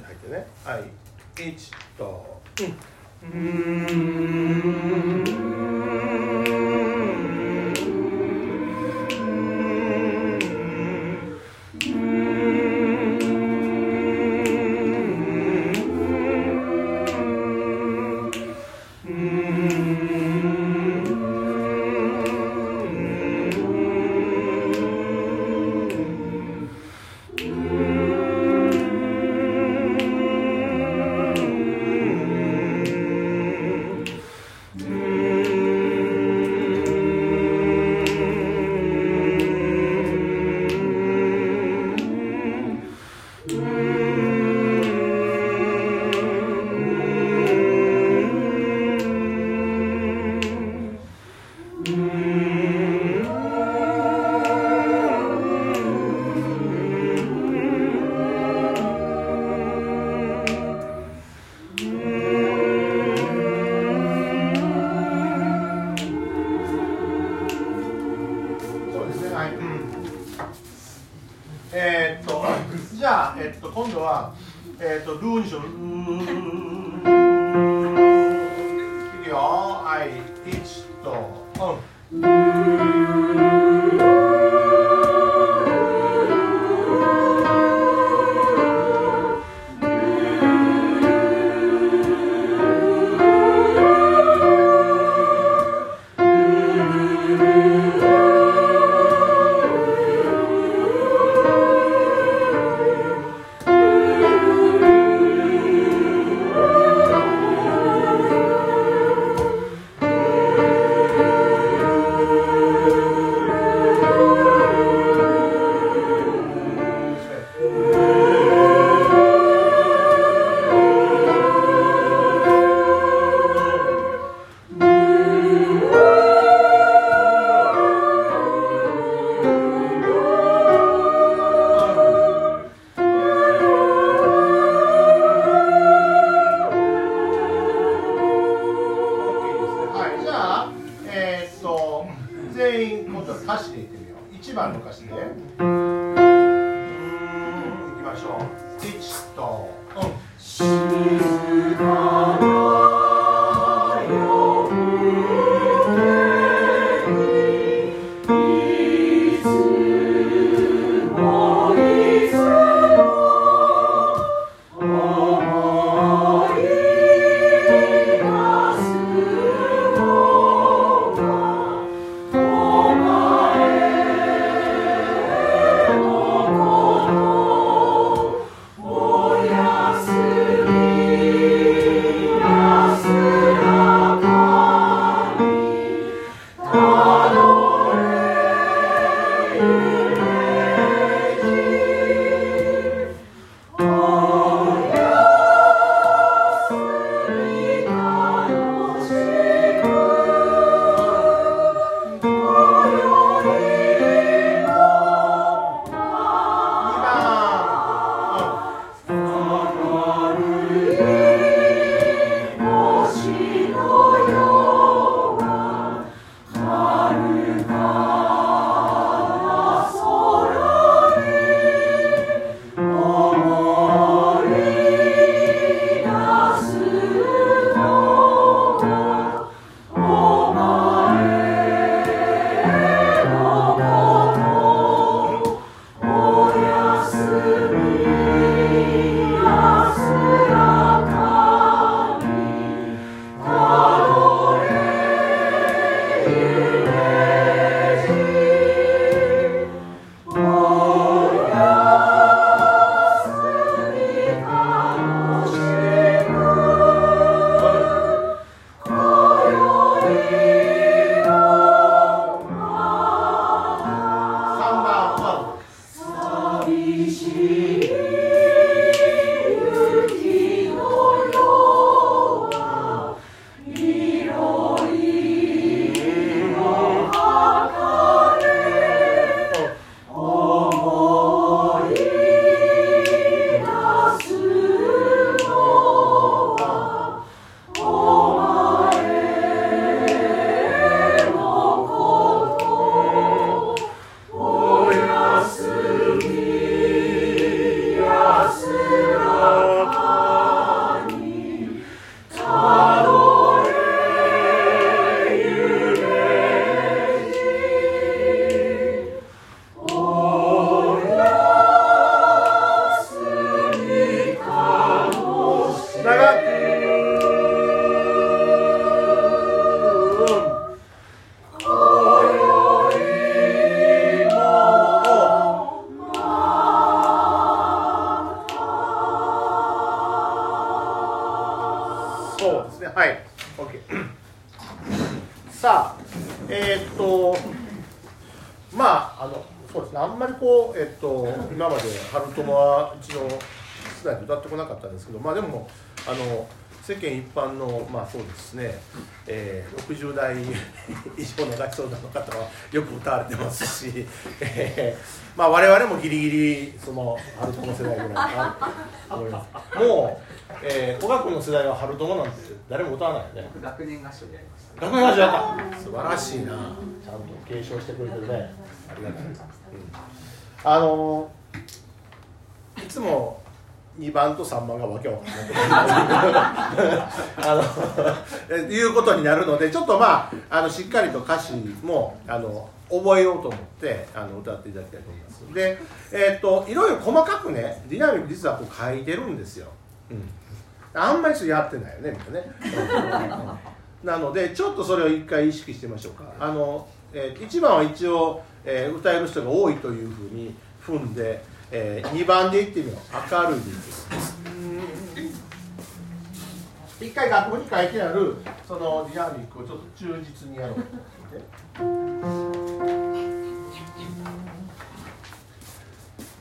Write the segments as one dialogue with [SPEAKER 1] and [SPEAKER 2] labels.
[SPEAKER 1] って入ってね。はい。1と。うん。ですけどまあでもあの世間一般のまあそうですね、えー、60代以上の外相談の方はよく歌われてますし、えー、まあ我々もギリギリその春友世代ぐらいかなと思います。もう、えー、小学校の世代は春友なんて誰も歌わないよね。
[SPEAKER 2] 学年合唱でやりました、
[SPEAKER 1] 学年合唱やった。素晴らしいな。ちゃんと継承してくれてるね。ありがたい、うん、あのいつも2番と3番がわけわかんないあのいうことになるのでちょっとまああのしっかりと歌詞もあの覚えようと思ってあの歌っていただきたいと思います。で、えー、っといろいろ細かくねディナミック実はこう書いてるんですよ、うん、あんまりそれやってないよねみんなね、なのでちょっとそれを一回意識してみましょうか。あの、えー、1番は一応、えー、歌える人が多いというふうに踏んでえー、2番でいってみよう。明るいでいってみよう一回楽譜に書いてあるそのディナミックをちょっと忠実にやろう。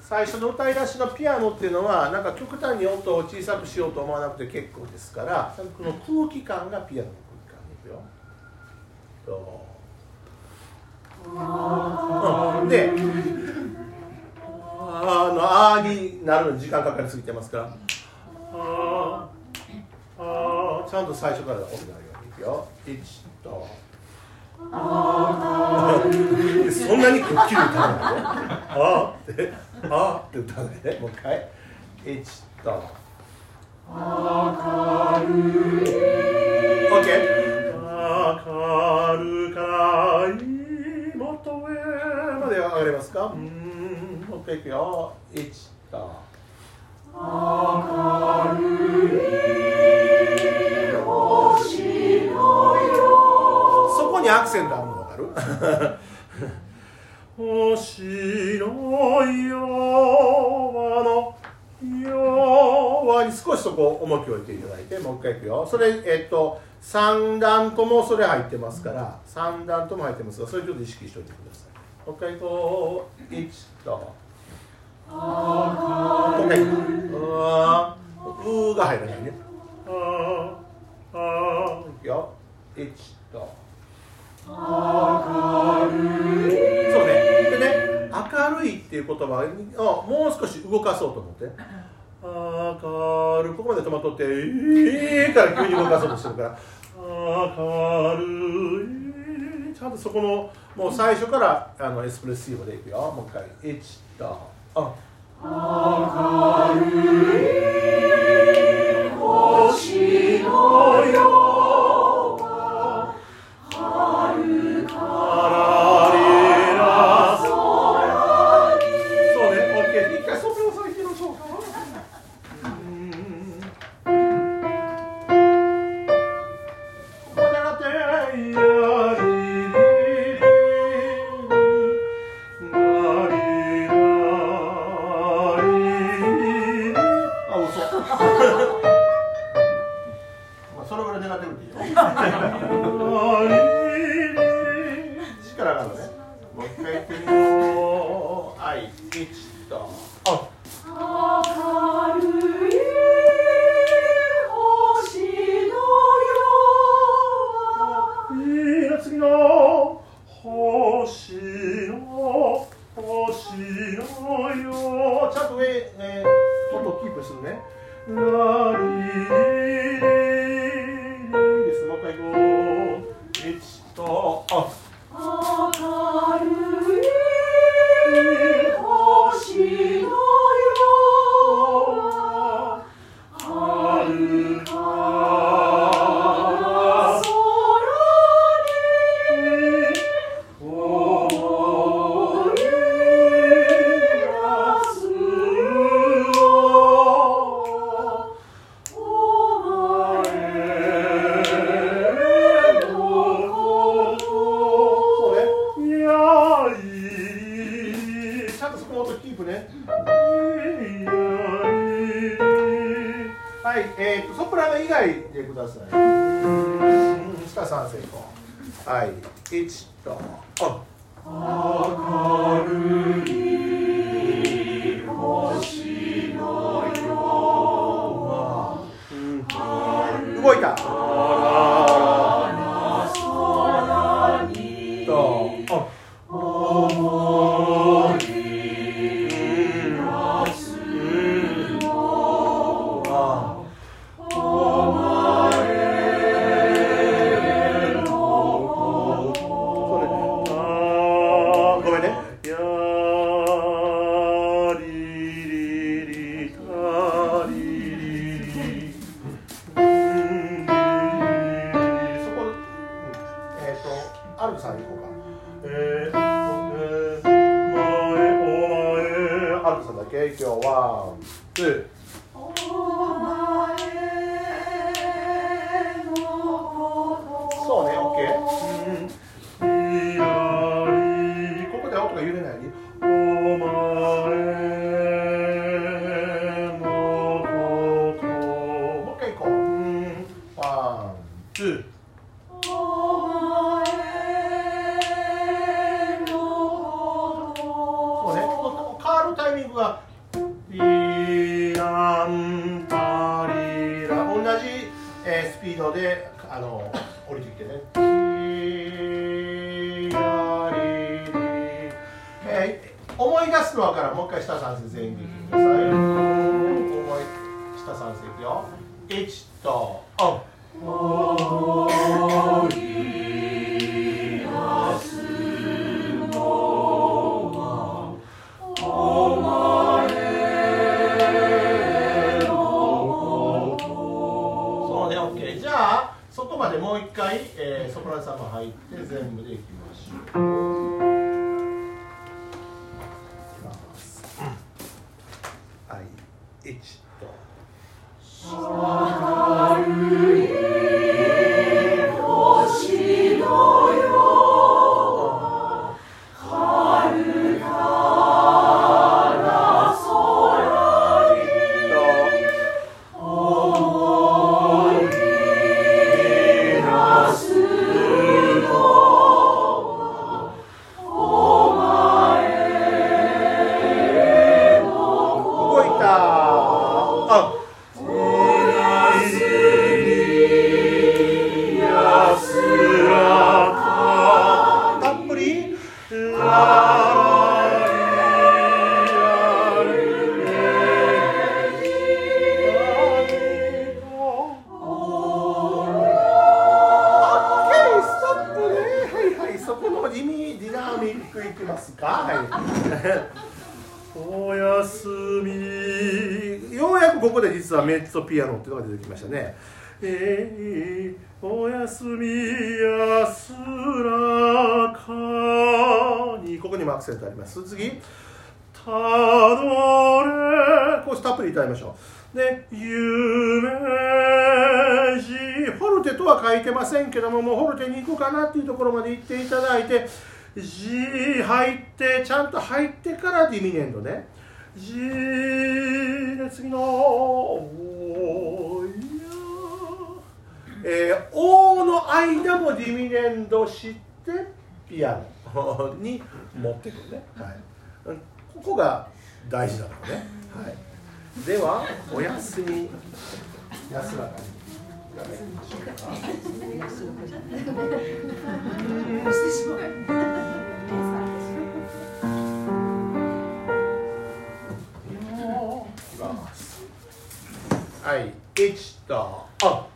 [SPEAKER 1] 最初の歌い出しのピアノっていうのはなんか極端に音を小さくしようと思わなくて結構ですからこの空気感がピアノの空気感ですよ。うん、であのあーになるのに時間かかりすぎてますからああちゃんと最初から音があるようにいくよ1とそんなにくっきり歌わないであーってあーって歌わないでもう一回1と明るい OK 明るかいもと上まで上がれますか、うんくいくよ1と明るい。星のよそこにアクセントあるの分かる？星のよの。よはに少しそこ重きを置いていただいてもう一回いくよ。それえっと3段ともそれ入ってますから3段とも入ってますがそれちょっと意識しておいてください。もう一回いこう。1ととかううが入らないね。ああいくよ。1と。明るいそうね。でね明るいっていう言葉をもう少し動かそうと思って。明るい。ここまで止まっとってええー、から急に動かそうとしてるから。明るい。ちゃんとそこのもう最初からあのエスプレッシブでいくよ。もう一回。1と。あ。明るい星ソピアノっていうのが出てきましたね。えー、おやすみやすらかにここにもアクセントあります。次。たどれ。こうしたっぷり歌いましょう。で夢じフォルテとは書いてませんけどももうフォルテに行こうかなっていうところまで行っていただいて G 入ってちゃんと入ってからディミネンドね。G で次の。えー、O の間もディミネンドしてピアノ。に持ってくるね、はい、ここが大事だからね、はい、ではおやすみ。安らかに。はい、1と、あ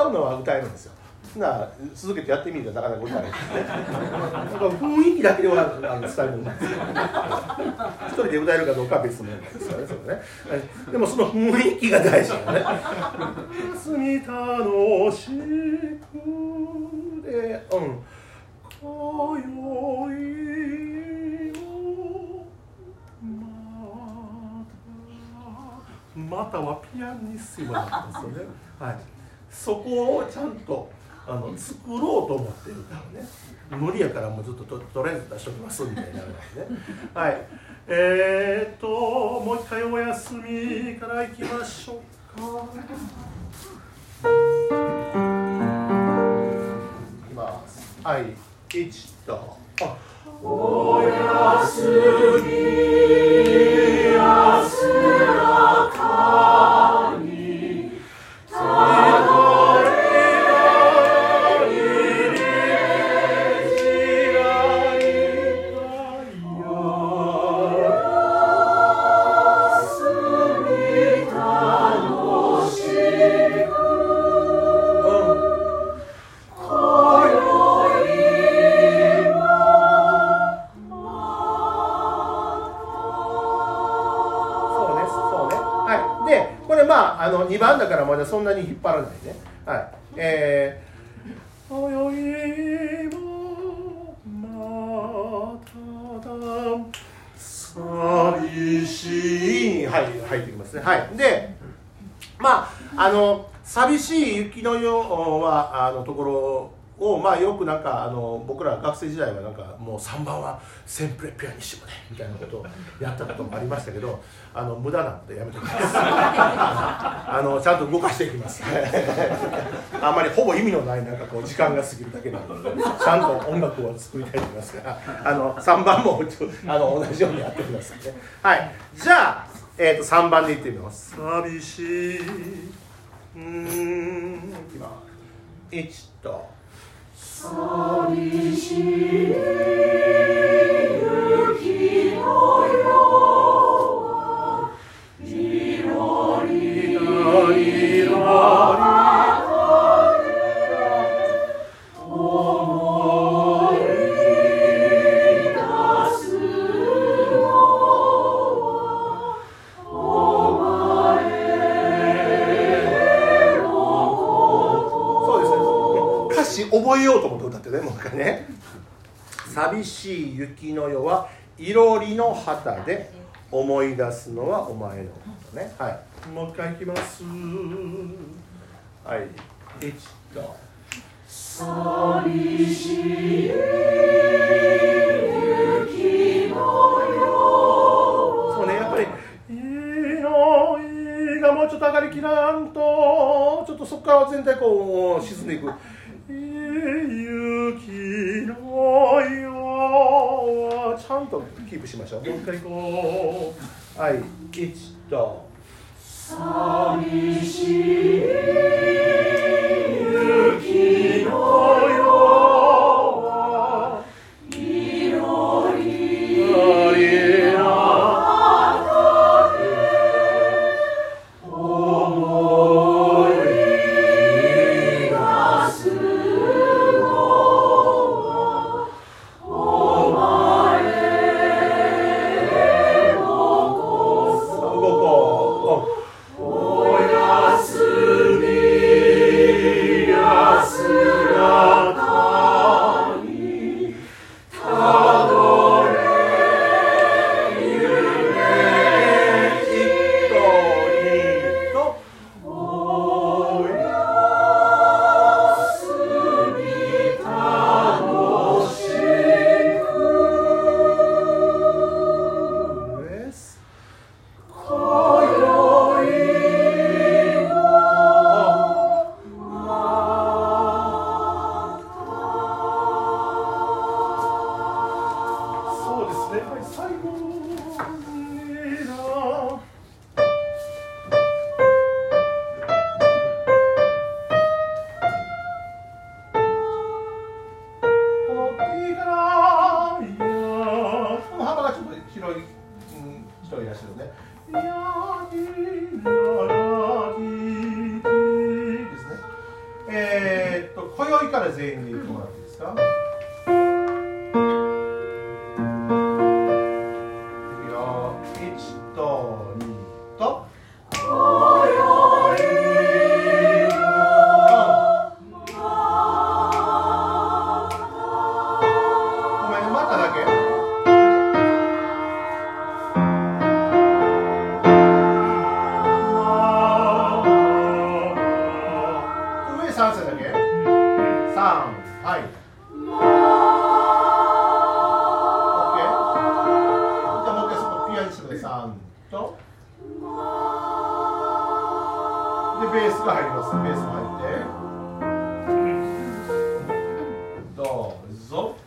[SPEAKER 1] 歌うのは歌えるんですよ。な続けてやってみるとなかなか答えですね雰囲気だけではあの伝えるんですよ一人で歌えるかどうかは別なんですよねそれねでもその雰囲気が大事よね休み楽しくでうん今宵をまたはピアニッシモなんですよねはいそこをちゃんとあの作ろうと思ってるからね。無理やからもうずっとととりあえず出しときますみたいなね。はい。えー、っともう一回お休みからいきましょうか。いきます。はい。一とあおやすみまあ、あの、2番だからまだそんなに引っ張らないね。はい。えー、泳いもまただ寂しい。はい、入ってきますね。はい。で、まあ、あの、寂しい雪のようは、あの、ところを、まあ、よくなんか、あの、僕ら学生時代はなんか、もう3番はセンプレピアニッシモね、みたいなことをやったこともありましたけど、あの、無駄なのでやめておきます。あの、ちゃんと動かしていきます。あんまりほぼ意味のない、なんかこう、時間が過ぎるだけなので、ちゃんと音楽を作りたいと思いますから、あの、3番もちょあの同じようにやってくださいね。はい。じゃあ、えっ、と、3番でいってみます。寂しい。うーん。いきます。1と。Soli 覚えようと思って歌ってね、もう一回ね。寂しい雪の夜はいろりの旗で思い出すのはお前のことね。はい。もう一回いきます。はい。一と。そうね、やっぱり、いいの、いいがもうちょっと上がりきらんと、ちょっとそこから全体こう沈んでいく。雪の夜はちゃんとキープしましょう。もう一回行こう。はい、一と。雪の今宵から全員で行くもらっていいですか？が入ります。ベースも入って。どうぞ。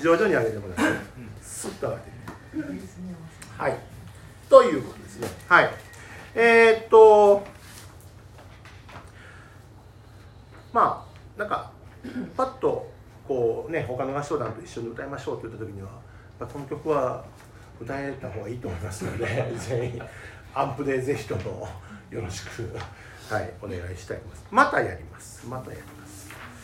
[SPEAKER 1] 徐々に上げてもらって、スッと上げてくる。はい。ということですね。はい。えー、っと、まあ、なんか、パッと、こうね、他の合唱団と一緒に歌いましょうって言った時には、まあ、この曲は歌えた方がいいと思いますので、全員、アンプでぜひともよろしく、はい、お願いしたいと思います。またやります。またやります。